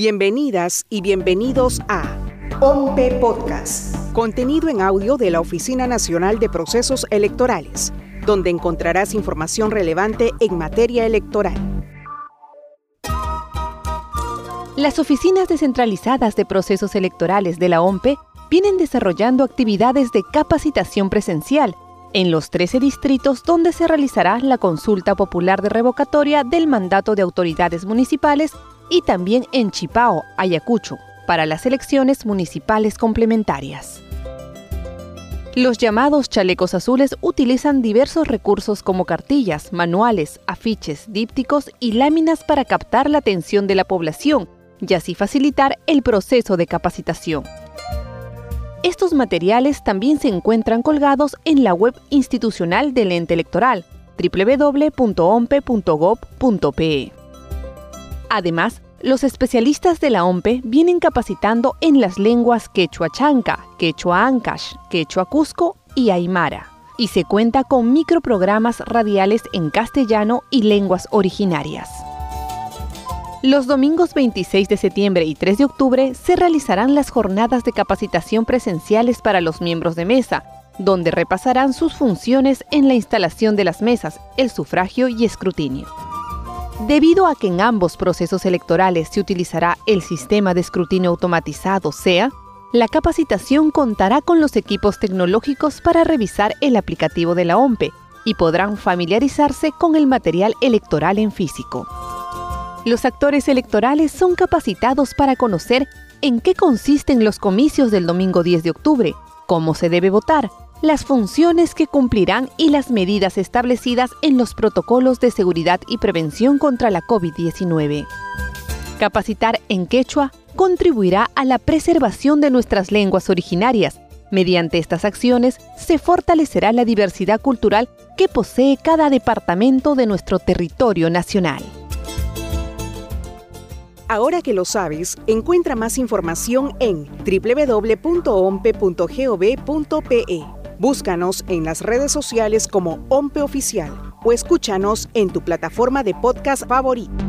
Bienvenidas y bienvenidos a OMPE Podcast, contenido en audio de la Oficina Nacional de Procesos Electorales, donde encontrarás información relevante en materia electoral. Las oficinas descentralizadas de procesos electorales de la OMPE vienen desarrollando actividades de capacitación presencial en los 13 distritos donde se realizará la consulta popular de revocatoria del mandato de autoridades municipales y también en Chipao, Ayacucho, para las elecciones municipales complementarias. Los llamados chalecos azules utilizan diversos recursos como cartillas, manuales, afiches, dípticos y láminas para captar la atención de la población y así facilitar el proceso de capacitación. Estos materiales también se encuentran colgados en la web institucional del ente electoral www.ompe.gov.pe. Además, los especialistas de la OMPE vienen capacitando en las lenguas quechua chanca, quechua ancash, quechua cusco y aymara, y se cuenta con microprogramas radiales en castellano y lenguas originarias. Los domingos 26 de septiembre y 3 de octubre se realizarán las jornadas de capacitación presenciales para los miembros de mesa, donde repasarán sus funciones en la instalación de las mesas, el sufragio y escrutinio. Debido a que en ambos procesos electorales se utilizará el sistema de escrutinio automatizado SEA, la capacitación contará con los equipos tecnológicos para revisar el aplicativo de la OMPE y podrán familiarizarse con el material electoral en físico. Los actores electorales son capacitados para conocer en qué consisten los comicios del domingo 10 de octubre, cómo se debe votar, las funciones que cumplirán y las medidas establecidas en los protocolos de seguridad y prevención contra la COVID-19. Capacitar en quechua contribuirá a la preservación de nuestras lenguas originarias. Mediante estas acciones se fortalecerá la diversidad cultural que posee cada departamento de nuestro territorio nacional. Ahora que lo sabes, encuentra más información en www.ompe.gov.pe. Búscanos en las redes sociales como OMPE Oficial o escúchanos en tu plataforma de podcast favorita.